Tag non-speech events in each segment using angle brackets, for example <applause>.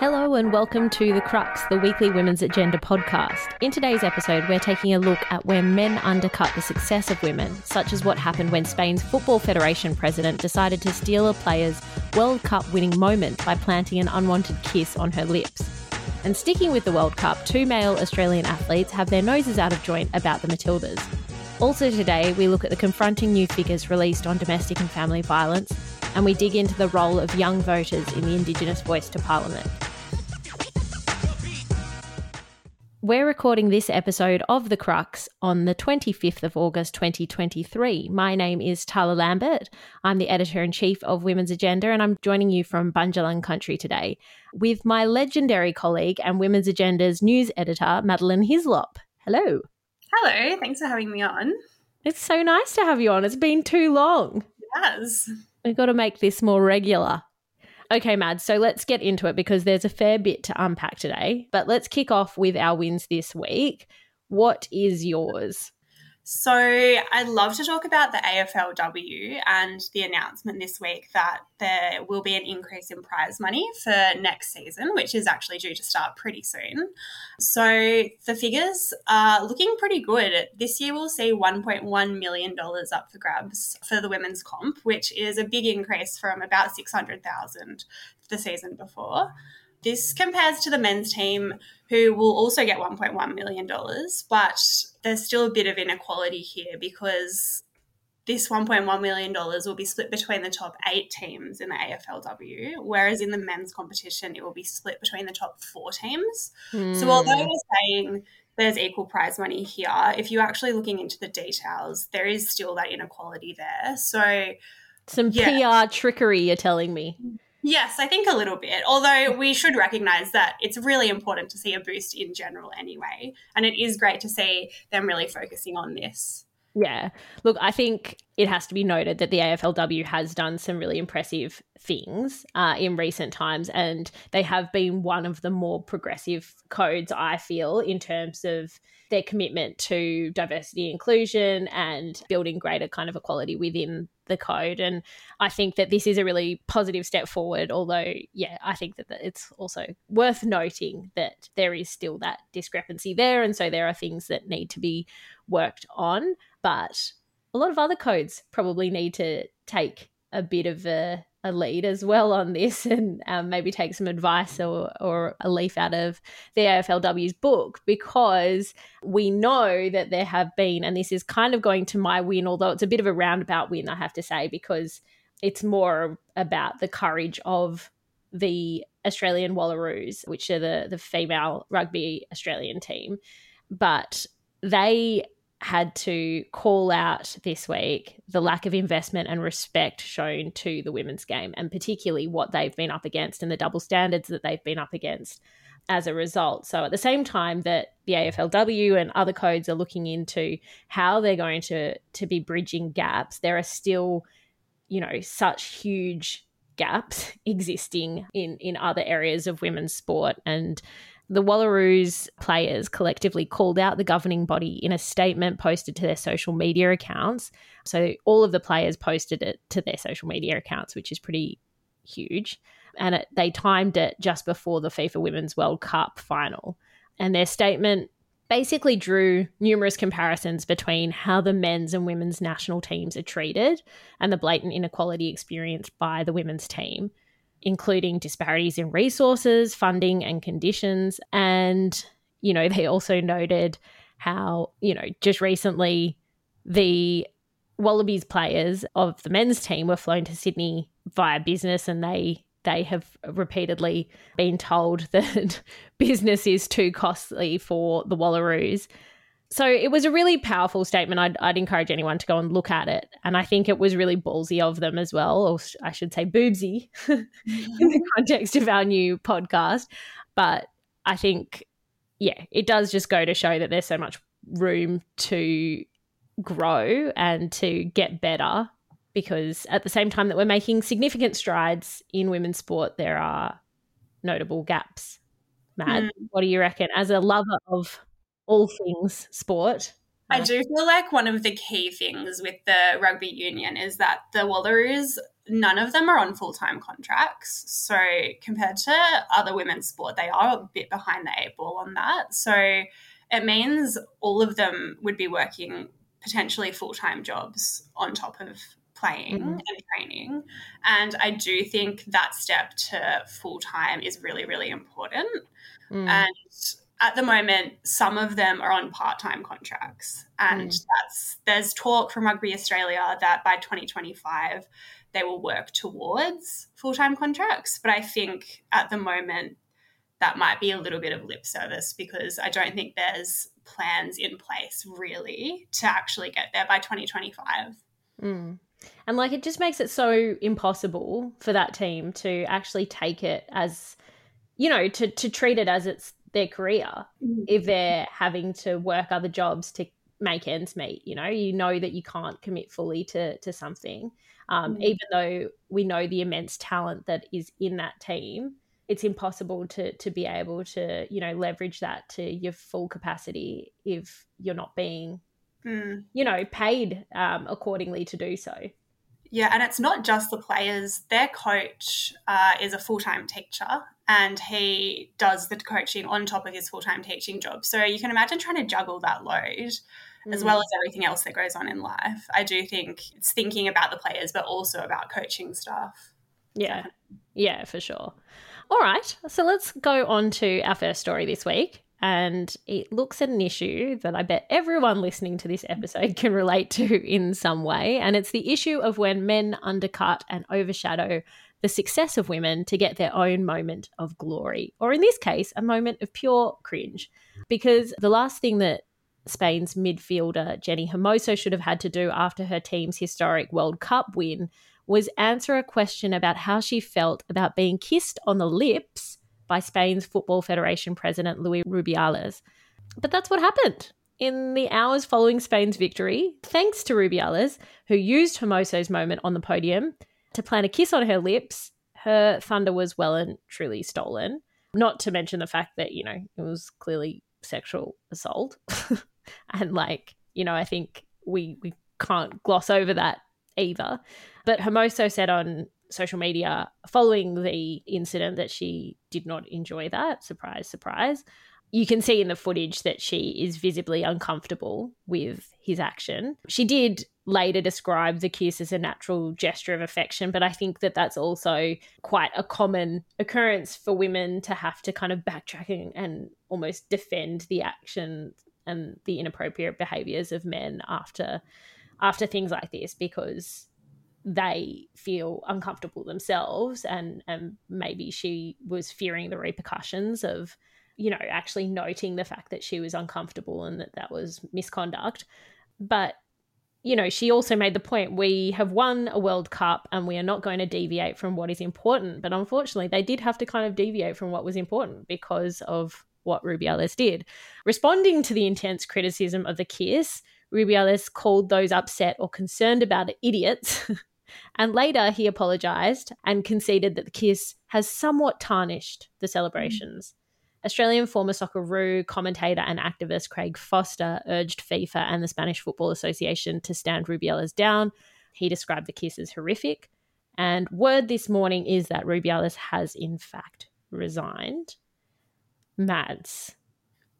Hello and welcome to The Crux, the weekly women's agenda podcast. In today's episode, we're taking a look at where men undercut the success of women, such as what happened when Spain's Football Federation president decided to steal a player's World Cup winning moment by planting an unwanted kiss on her lips. And sticking with the World Cup, two male Australian athletes have their noses out of joint about the Matildas. Also, today, we look at the confronting new figures released on domestic and family violence, and we dig into the role of young voters in the Indigenous voice to Parliament. We're recording this episode of The Crux on the 25th of August 2023. My name is Tarla Lambert. I'm the editor in chief of Women's Agenda, and I'm joining you from Bundjalung country today with my legendary colleague and Women's Agenda's news editor, Madeline Hislop. Hello. Hello. Thanks for having me on. It's so nice to have you on. It's been too long. Yes. We've got to make this more regular. Okay, Mad, so let's get into it because there's a fair bit to unpack today. But let's kick off with our wins this week. What is yours? So, I'd love to talk about the AFLW and the announcement this week that there will be an increase in prize money for next season, which is actually due to start pretty soon. So, the figures are looking pretty good. This year, we'll see $1.1 million up for grabs for the women's comp, which is a big increase from about 600,000 the season before. This compares to the men's team, who will also get $1.1 million, but there's still a bit of inequality here because this $1.1 million will be split between the top eight teams in the AFLW, whereas in the men's competition, it will be split between the top four teams. Mm. So, although we're saying there's equal prize money here, if you're actually looking into the details, there is still that inequality there. So, some yeah. PR trickery, you're telling me. Yes, I think a little bit. Although we should recognize that it's really important to see a boost in general anyway. And it is great to see them really focusing on this. Yeah. Look, I think it has to be noted that the AFLW has done some really impressive things uh, in recent times, and they have been one of the more progressive codes, I feel, in terms of their commitment to diversity inclusion and building greater kind of equality within the code and i think that this is a really positive step forward although yeah i think that it's also worth noting that there is still that discrepancy there and so there are things that need to be worked on but a lot of other codes probably need to take a bit of a a lead as well on this <laughs> and um, maybe take some advice or, or a leaf out of the AFLW's book because we know that there have been, and this is kind of going to my win, although it's a bit of a roundabout win, I have to say, because it's more about the courage of the Australian Wallaroos, which are the, the female rugby Australian team. But they had to call out this week the lack of investment and respect shown to the women's game, and particularly what they've been up against and the double standards that they've been up against as a result. So, at the same time that the AFLW and other codes are looking into how they're going to to be bridging gaps, there are still, you know, such huge gaps <laughs> existing in in other areas of women's sport and the Wallaroos players collectively called out the governing body in a statement posted to their social media accounts. So all of the players posted it to their social media accounts, which is pretty huge. And it, they timed it just before the FIFA Women's World Cup final. And their statement basically drew numerous comparisons between how the men's and women's national teams are treated and the blatant inequality experienced by the women's team including disparities in resources, funding, and conditions. And, you know, they also noted how, you know, just recently the Wallabies players of the men's team were flown to Sydney via business and they they have repeatedly been told <laughs> that business is too costly for the Wallaroos so it was a really powerful statement. I'd, I'd encourage anyone to go and look at it. And I think it was really ballsy of them as well, or I should say boobsy <laughs> in the context of our new podcast. But I think, yeah, it does just go to show that there's so much room to grow and to get better because at the same time that we're making significant strides in women's sport, there are notable gaps. Mad, mm. what do you reckon? As a lover of all things sport. I do feel like one of the key things with the rugby union is that the Wallaroos, none of them are on full time contracts. So compared to other women's sport, they are a bit behind the eight ball on that. So it means all of them would be working potentially full time jobs on top of playing mm-hmm. and training. And I do think that step to full time is really, really important. Mm. And at the moment, some of them are on part-time contracts, and mm. that's there's talk from Rugby Australia that by 2025 they will work towards full-time contracts. But I think at the moment that might be a little bit of lip service because I don't think there's plans in place really to actually get there by 2025. Mm. And like it just makes it so impossible for that team to actually take it as you know to to treat it as it's their career mm. if they're having to work other jobs to make ends meet you know you know that you can't commit fully to to something um, mm. even though we know the immense talent that is in that team it's impossible to to be able to you know leverage that to your full capacity if you're not being mm. you know paid um, accordingly to do so yeah, and it's not just the players. Their coach uh, is a full time teacher and he does the coaching on top of his full time teaching job. So you can imagine trying to juggle that load mm. as well as everything else that goes on in life. I do think it's thinking about the players, but also about coaching stuff. Yeah, yeah, for sure. All right, so let's go on to our first story this week and it looks at an issue that I bet everyone listening to this episode <laughs> can relate to in some way. And it's the issue of when men undercut and overshadow the success of women to get their own moment of glory, or in this case, a moment of pure cringe. Because the last thing that Spain's midfielder Jenni Hermoso should have had to do after her team's historic World Cup win was answer a question about how she felt about being kissed on the lips by Spain's Football Federation president Luis Rubiales. But that's what happened. In the hours following Spain's victory, thanks to Rubiales, who used Hermoso's moment on the podium to plant a kiss on her lips, her thunder was well and truly stolen. Not to mention the fact that, you know, it was clearly sexual assault. <laughs> and like, you know, I think we we can't gloss over that either. But Hermoso said on social media following the incident that she did not enjoy that. Surprise, surprise. You can see in the footage that she is visibly uncomfortable with his action. She did later describe the kiss as a natural gesture of affection, but I think that that's also quite a common occurrence for women to have to kind of backtrack and, almost defend the action and the inappropriate behaviors of men after after things like this because they feel uncomfortable themselves and and maybe she was fearing the repercussions of you know actually noting the fact that she was uncomfortable and that that was misconduct but you know she also made the point we have won a world cup and we are not going to deviate from what is important but unfortunately they did have to kind of deviate from what was important because of what Rubiales did responding to the intense criticism of the kiss Rubiales called those upset or concerned about it idiots <laughs> And later he apologised and conceded that the kiss has somewhat tarnished the celebrations. Mm. Australian former Socceroo commentator and activist Craig Foster urged FIFA and the Spanish Football Association to stand Rubiales down. He described the kiss as horrific. And word this morning is that Rubiales has in fact resigned. Mads,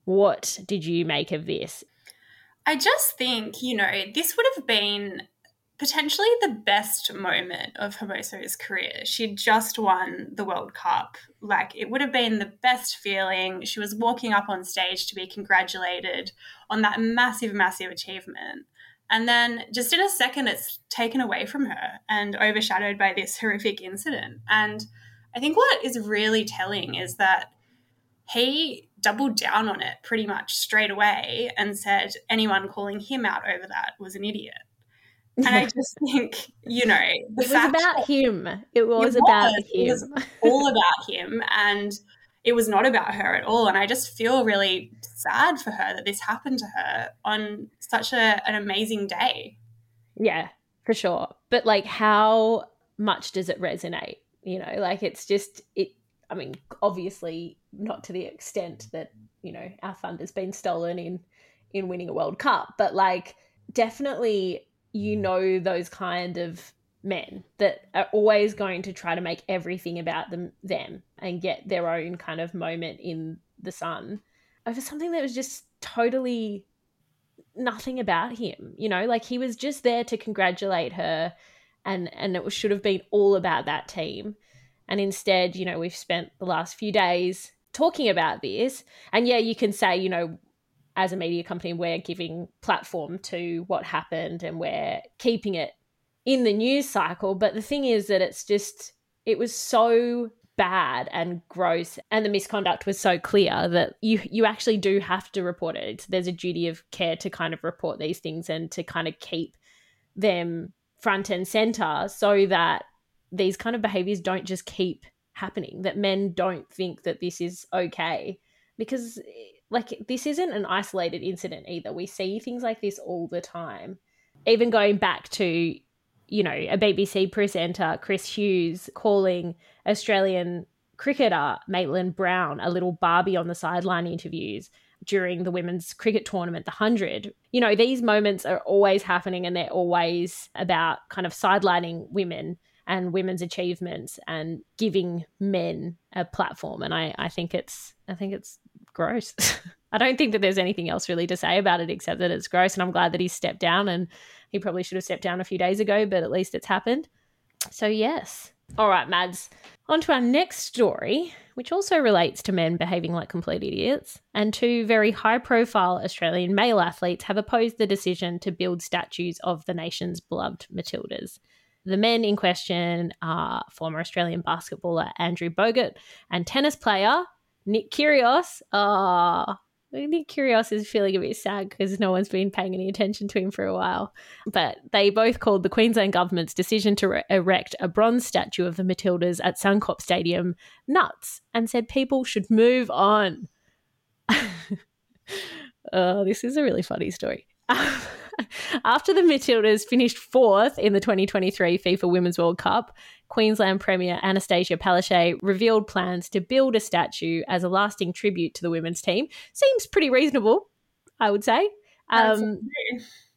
what did you make of this? I just think, you know, this would have been potentially the best moment of Hermoso's career. She'd just won the World Cup. Like, it would have been the best feeling. She was walking up on stage to be congratulated on that massive, massive achievement. And then just in a second, it's taken away from her and overshadowed by this horrific incident. And I think what is really telling is that he doubled down on it pretty much straight away and said anyone calling him out over that was an idiot. And I <laughs> just think, you know, it was about him. It was, it about him. It was <laughs> all about him. And it was not about her at all. And I just feel really sad for her that this happened to her on such a, an amazing day. Yeah, for sure. But like, how much does it resonate? You know, like it's just, it, I mean, obviously not to the extent that, you know, our fund has been stolen in in winning a World Cup, but like definitely you know those kind of men that are always going to try to make everything about them them and get their own kind of moment in the sun over something that was just totally nothing about him you know? Like he was just there to congratulate her and and it should have been all about that team. And instead you know we've spent the last few days talking about this and yeah you can say you know as a media company we're giving platform to what happened and we're keeping it in the news cycle. But the thing is that it's just it was so bad and gross and the misconduct was so clear that you you actually do have to report it. It's, there's a duty of care to kind of report these things and to kind of keep them front and center so that these kind of behaviors don't just keep happening that men don't think that this is okay. Because like this isn't an isolated incident either we see things like this all the time even going back to you know, a BBC presenter, Chris Hughes, calling Australian cricketer Maitlan Brown a little Barbie on the sideline interviews during the women's cricket tournament, the 100. You know, these moments are always happening and they're always about kind of sidelining women and women's achievements and giving men a platform. And I, I think it's I think it's gross. <laughs> I don't think that there's anything else really to say about it except that it's gross. And I'm glad that he's stepped down and he probably should have stepped down a few days ago, but at least it's happened. So, yes. All right, Mads. On to our next story, which also relates to men behaving like complete idiots. And two very high profile Australian male athletes have opposed the decision to build statues of the nation's beloved Matildas. The men in question are former Australian basketballer Andrew Bogut and tennis player Nick Kyrgios. Ah, think Kyrgios is feeling a bit sad because no one's been paying any attention to him for a while. But they both called the Queensland government's decision to re- erect a bronze statue of the Matildas at Suncorp Stadium nuts and said people should move on. oh, <laughs> this is a really funny story. <laughs> After the Matildas finished fourth in the 2023 FIFA Women's World Cup, Queensland Premier Annastacia Palaszczuk revealed plans to build a statue as a lasting tribute to the women's team. Seems pretty reasonable, I would say. Um,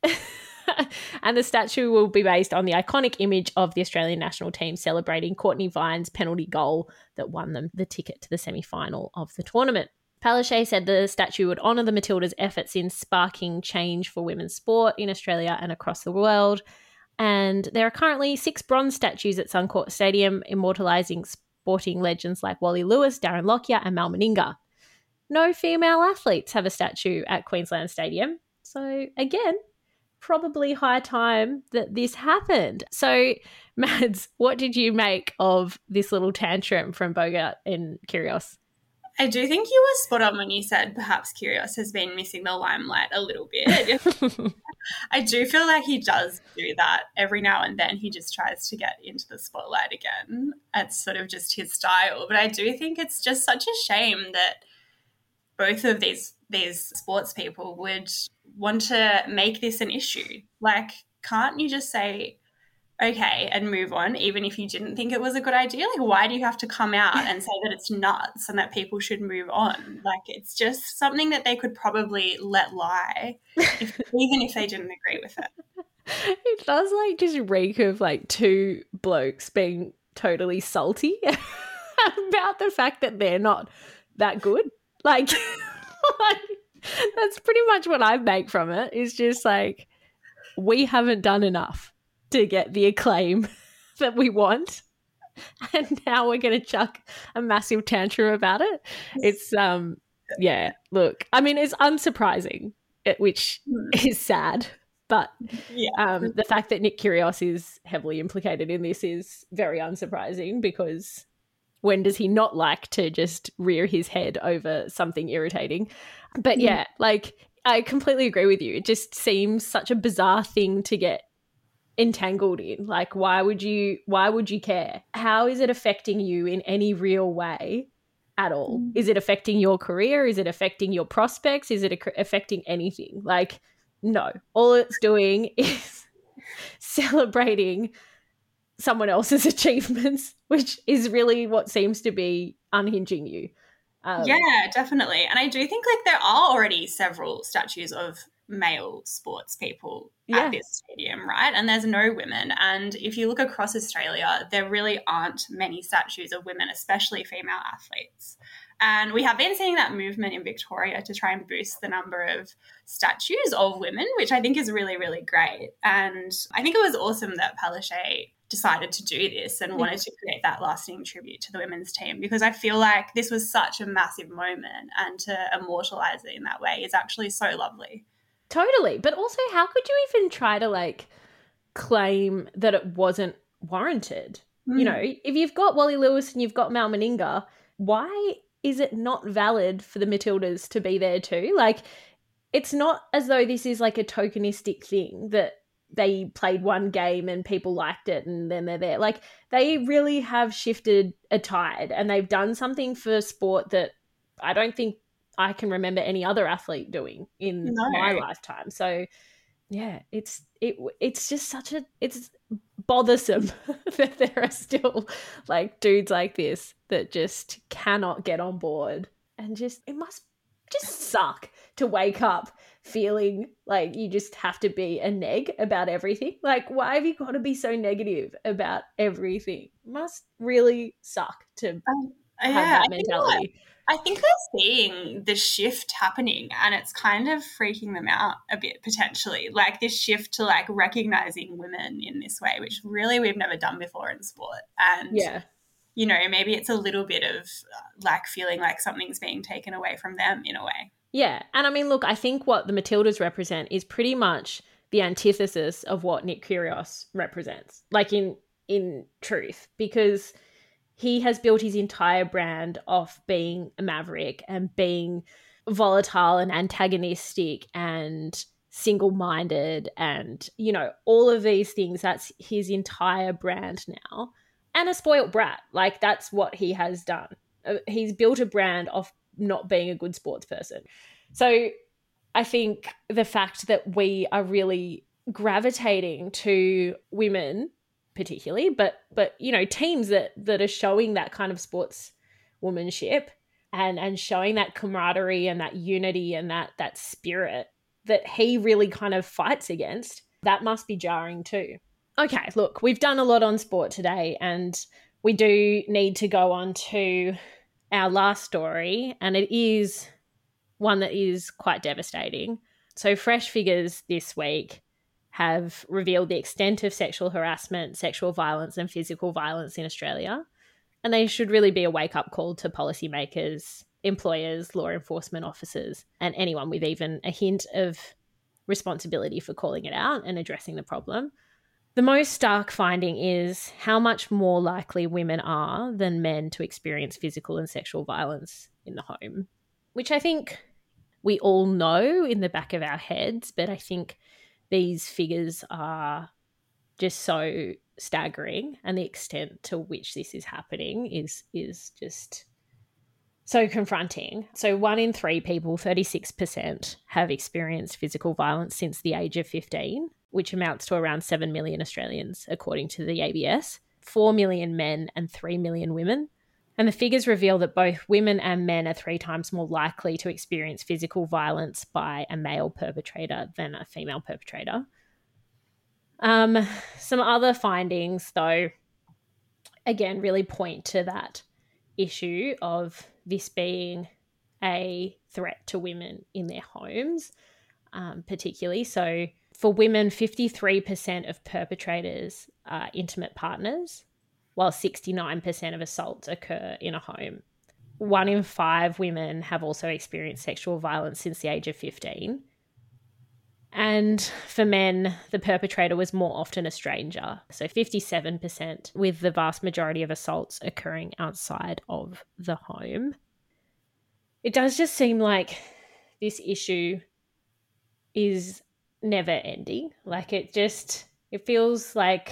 <laughs> and the statue will be based on the iconic image of the Australian national team celebrating Cortnee Vine's penalty goal that won them the ticket to the semi final of the tournament. Palaszczuk said the statue would honour the Matildas' efforts in sparking change for women's sport in Australia and across the world. And there are currently six bronze statues at Suncorp Stadium immortalising sporting legends like Wally Lewis, Darren Lockyer, and Mal Meninga. No female athletes have a statue at Queensland Stadium. So, again, probably high time that this happened. So, Mads, what did you make of this little tantrum from Bogut and Kyrgios? I do think you were spot on when you said perhaps Kyrgios has been missing the limelight a little bit. <laughs> I do feel like he does do that every now and then. He just tries to get into the spotlight again. It's sort of just his style. But I do think it's just such a shame that both of these these sports people would want to make this an issue. Like, can't you just say, okay and move on even if you didn't think it was a good idea? Like why do you have to come out and say that it's nuts and that people should move on? Like it's just something that they could probably let lie if, <laughs> even if they didn't agree with it. It does like just reek of like two blokes being totally salty <laughs> about the fact that they're not that good. Like, <laughs> like that's pretty much what i make from it is just like we haven't done enough to get the acclaim <laughs> that we want. And now we're going to chuck a massive tantrum about it. It's, um, yeah, look, I mean, it's unsurprising, which hmm. is sad. But yeah. um, the fact that Nick Kyrgios is heavily implicated in this is very unsurprising because when does he not like to just rear his head over something irritating? But hmm. yeah, like I completely agree with you. It just seems such a bizarre thing to get entangled in? Like why would you why would you care? How is it affecting you in any real way at all? Mm. is it affecting your career? Is it affecting your prospects? Is it affecting anything? Like no. All it's doing <laughs> is celebrating someone else's <laughs> achievements which is really what seems to be unhinging you. Um, yeah, definitely. And I do think like there are already several statues of male sports people yeah. at this stadium, right? And there's no women. And if you look across Australia, there really aren't many statues of women, especially female athletes. And we have been seeing that movement in Victoria to try and boost the number of statues of women, which I think is really, really great. And I think it was awesome that Palaszczuk decided to do this and wanted to create that lasting tribute to the women's team because I feel like this was such a massive moment and to immortalize it in that way is actually so lovely. Totally. But also, how could you even try to like claim that it wasn't warranted? Mm. You know, if you've got Wally Lewis and you've got Mal Meninga, why is it not valid for the Matildas to be there too? Like, it's not as though this is like a tokenistic thing that they played one game and people liked it and then they're there. Like they really have shifted a tide and they've done something for sport that I don't think I can remember any other athlete doing in no. my lifetime. So yeah, it's it it's just such a it's bothersome <laughs> that there are still like dudes like this that just cannot get on board and just it must just suck to wake up feeling like you just have to be a neg about everything. Like, why have you got to be so negative about everything? Must really suck to um, have yeah, that mentality. I think they're seeing the shift happening and it's kind of freaking them out a bit potentially. Like this shift to like recognizing women in this way, which really we've never done before in sport. And yeah. You know, maybe it's a little bit of uh, like feeling like something's being taken away from them in a way. Yeah. And I mean, look, I think what the Matildas represent is pretty much the antithesis of what Nick Kyrgios represents, like in in truth, because he has built his entire brand off being a maverick and being volatile and antagonistic and single-minded and you know all of these things. That's his entire brand now. And a spoilt brat. Like that's what he has done. Uh, he's built a brand off not being a good sports person. So I think the fact that we are really gravitating to women particularly but but you know teams that that are showing that kind of sports womanship and and showing that camaraderie and that unity and that that spirit that he really kind of fights against that must be jarring too okay look we've done a lot on sport today and we do need to go on to our last story, and it is one that is quite devastating. So, fresh figures this week have revealed the extent of sexual harassment, sexual violence, and physical violence in Australia. And they should really be a wake up call to policymakers, employers, law enforcement officers, and anyone with even a hint of responsibility for calling it out and addressing the problem. The most stark finding is how much more likely women are than men to experience physical and sexual violence in the home, which I think we all know in the back of our heads, but I think these figures are just so staggering and the extent to which this is happening is is just so confronting. So one in 3 people, 36% have experienced physical violence since the age of 15 which amounts to around 7 million Australians, according to the ABS, 4 million men, and 3 million women. And the figures reveal that both women and men are three times more likely to experience physical violence by a male perpetrator than a female perpetrator. Um, some other findings, though, again, really point to that issue of this being a threat to women in their homes, um, particularly. So, for women, 53% of perpetrators are intimate partners, while 69% of assaults occur in a home. One in five women have also experienced sexual violence since the age of 15. And for men, the perpetrator was more often a stranger. So 57%, with the vast majority of assaults occurring outside of the home. It does just seem like this issue is never ending. Like it just it feels like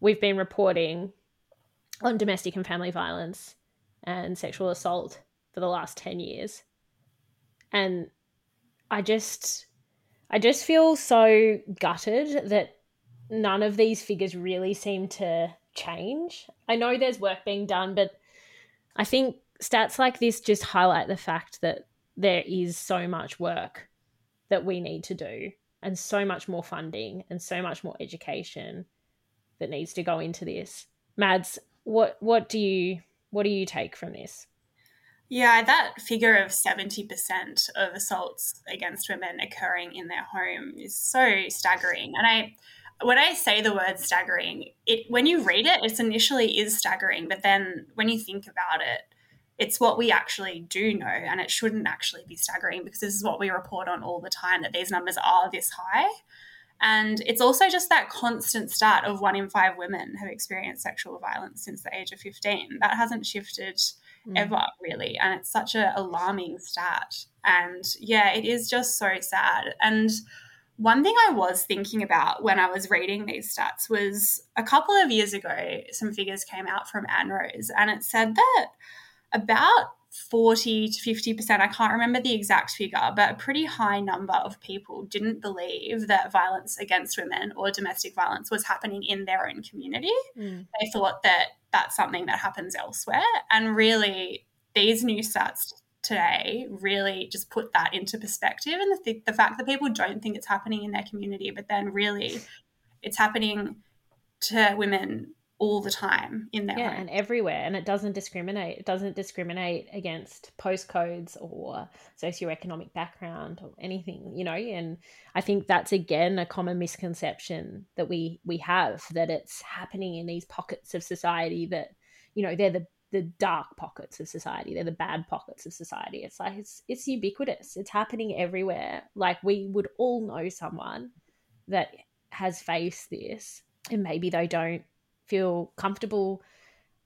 we've been reporting on domestic and family violence and sexual assault for the last 10 years. And I just I just feel so gutted that none of these figures really seem to change. I know there's work being done, but I think stats like this just highlight the fact that there is so much work that we need to do and so much more funding and so much more education that needs to go into this. Mads, what what do you what do you take from this? Yeah, that figure of 70% of assaults against women occurring in their home is so staggering. And I when I say the word staggering, it when you read it, it initially is staggering, but then when you think about it, it's what we actually do know, and it shouldn't actually be staggering because this is what we report on all the time that these numbers are this high. And it's also just that constant stat of one in five women have experienced sexual violence since the age of 15. That hasn't shifted mm. ever, really. And it's such an alarming stat. And yeah, it is just so sad. And one thing I was thinking about when I was reading these stats was a couple of years ago, some figures came out from ANROWS, and it said that about 40 to 50%, I can't remember the exact figure, but a pretty high number of people didn't believe that violence against women or domestic violence was happening in their own community. Mm. They thought that that's something that happens elsewhere. And really, these new stats today really just put that into perspective and the, the fact that people don't think it's happening in their community, but then really it's happening to women all the time in their yeah home. and everywhere and it doesn't discriminate it doesn't discriminate against postcodes or socioeconomic background or anything you know and i think that's again a common misconception that we we have that it's happening in these pockets of society that you know they're the the dark pockets of society they're the bad pockets of society. It's like it's it's ubiquitous. It's happening everywhere. Like we would all know someone that has faced this and maybe they don't feel comfortable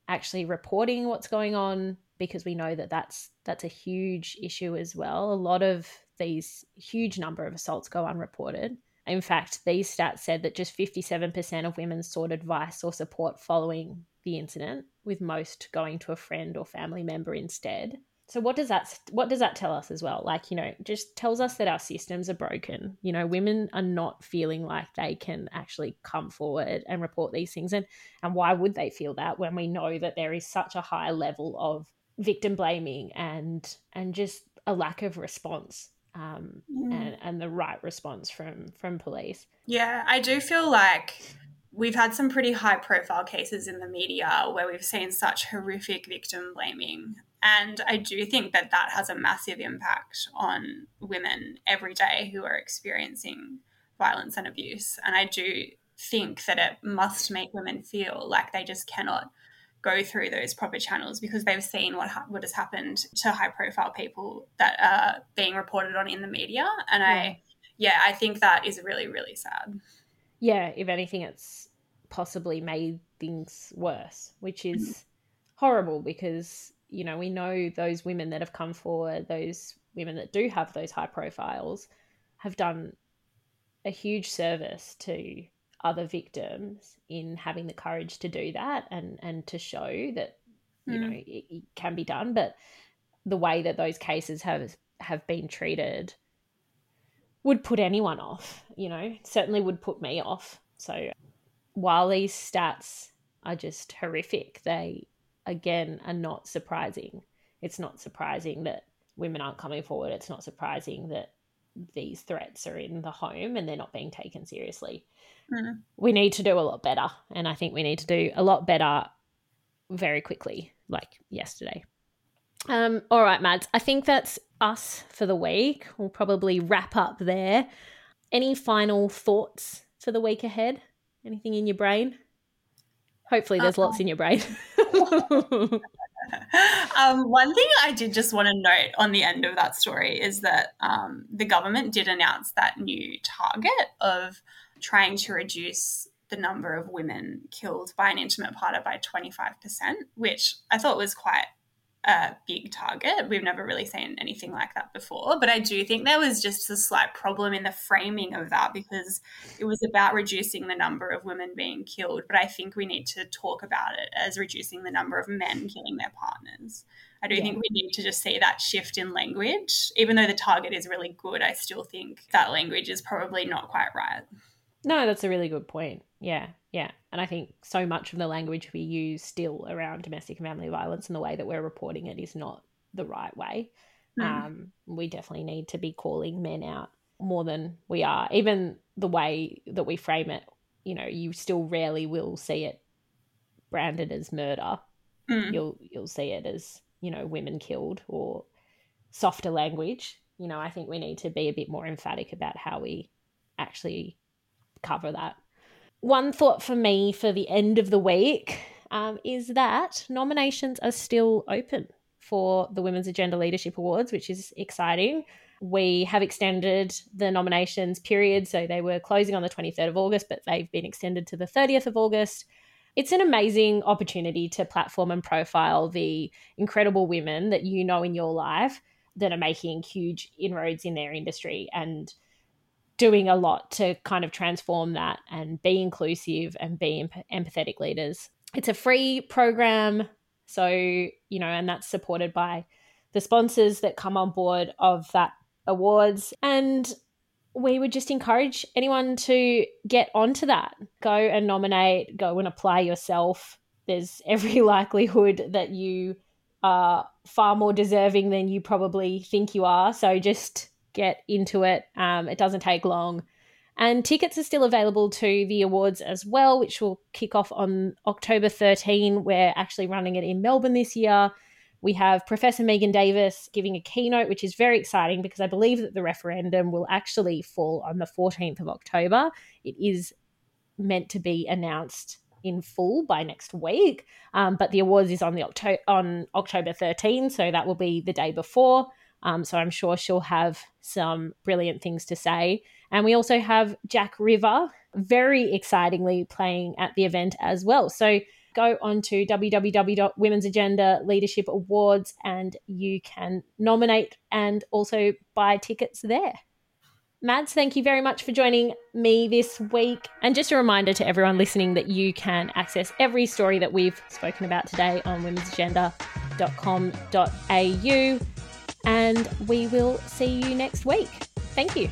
actually reporting what's going on because we know that that's that's a huge issue as well. A lot of these huge number of assaults go unreported. In fact, these stats said that just 57% of women sought advice or support following the incident, with most going to a friend or family member instead so what does that what does that tell us as well? Like you know just tells us that our systems are broken. You know women are not feeling like they can actually come forward and report these things. And and why would they feel that when we know that there is such a high level of victim blaming and and just a lack of response um, mm. and and the right response from from police? Yeah i do feel like we've had some pretty high profile cases in the media where we've seen such horrific victim blaming and I do think that that has a massive impact on women every day who are experiencing violence and abuse. And I do think that it must make women feel like they just cannot go through those proper channels because they've seen what ha- what has happened to high profile people that are being reported on in the media and yeah. I yeah I think that is really really sad yeah if anything it's possibly made things worse which is mm-hmm. horrible because you know, we know those women that have come forward, those women that do have those high profiles, have done a huge service to other victims in having the courage to do that and and to show that you mm. know it, it can be done but the way that those cases have have been treated would put anyone off you know certainly would put me off so while these stats are just horrific they again are not surprising. It's not surprising that women aren't coming forward. It's not surprising that these threats are in the home and they're not being taken seriously. Mm. We need to do a lot better. And I think we need to do a lot better very quickly, like yesterday. Um, all right, Mads, I think that's us for the week. We'll probably wrap up there. Any final thoughts for the week ahead? Anything in your brain? Hopefully, there's uh-huh. lots in your brain. <laughs> <laughs> um, one thing I did just want to note on the end of that story is that um, the government did announce that new target of trying to reduce the number of women killed by an intimate partner by 25%, which I thought was quite a big target. We've never really seen anything like that before. But I do think there was just a slight problem in the framing of that because it was about reducing the number of women being killed. But I think we need to talk about it as reducing the number of men killing their partners. I do yeah. think we need to just see that shift in language. Even though the target is really good, I still think that language is probably not quite right. No, that's a really good point. Yeah Yeah. And I think so much of the language we use still around domestic and family violence and the way that we're reporting it is not the right way. Mm. Um, we definitely need to be calling men out more than we are. Even the way that we frame it, you know, you still rarely will see it branded as murder. Mm. You'll you'll see it as, you know, women killed or softer language. You know, I think we need to be a bit more emphatic about how we actually cover that. One thought for me for the end of the week um, is that nominations are still open for the Women's Agenda Leadership Awards, which is exciting. We have extended the nominations period, so they were closing on the 23rd of August, but they've been extended to the 30th of August. It's an amazing opportunity to platform and profile the incredible women that you know in your life that are making huge inroads in their industry and doing a lot to kind of transform that and be inclusive and be empathetic leaders. It's a free program. So, you know, and that's supported by the sponsors that come on board of that awards. And we would just encourage anyone to get onto that. Go and nominate, go and apply yourself. There's <laughs> every likelihood that you are far more deserving than you probably think you are. So just get into it. Um, it doesn't take long. And tickets are still available to the awards as well, which will kick off on October 13. We're actually running it in Melbourne this year. We have Professor Megan Davis giving a keynote, which is very exciting because I believe that the referendum will actually fall on the 14th of October. It is meant to be announced in full by next week, um, but the awards is on the Octo- on October 13, so that will be the day before. Um, so I'm sure she'll have some brilliant things to say. And we also have Jack River, very excitingly playing at the event as well. So go on to www.women's agenda leadership awards and you can nominate and also buy tickets there. Mads, thank you very much for joining me this week. And just a reminder to everyone listening that you can access every story that we've spoken about today on womensagenda.com.au and we will see you next week. Thank you.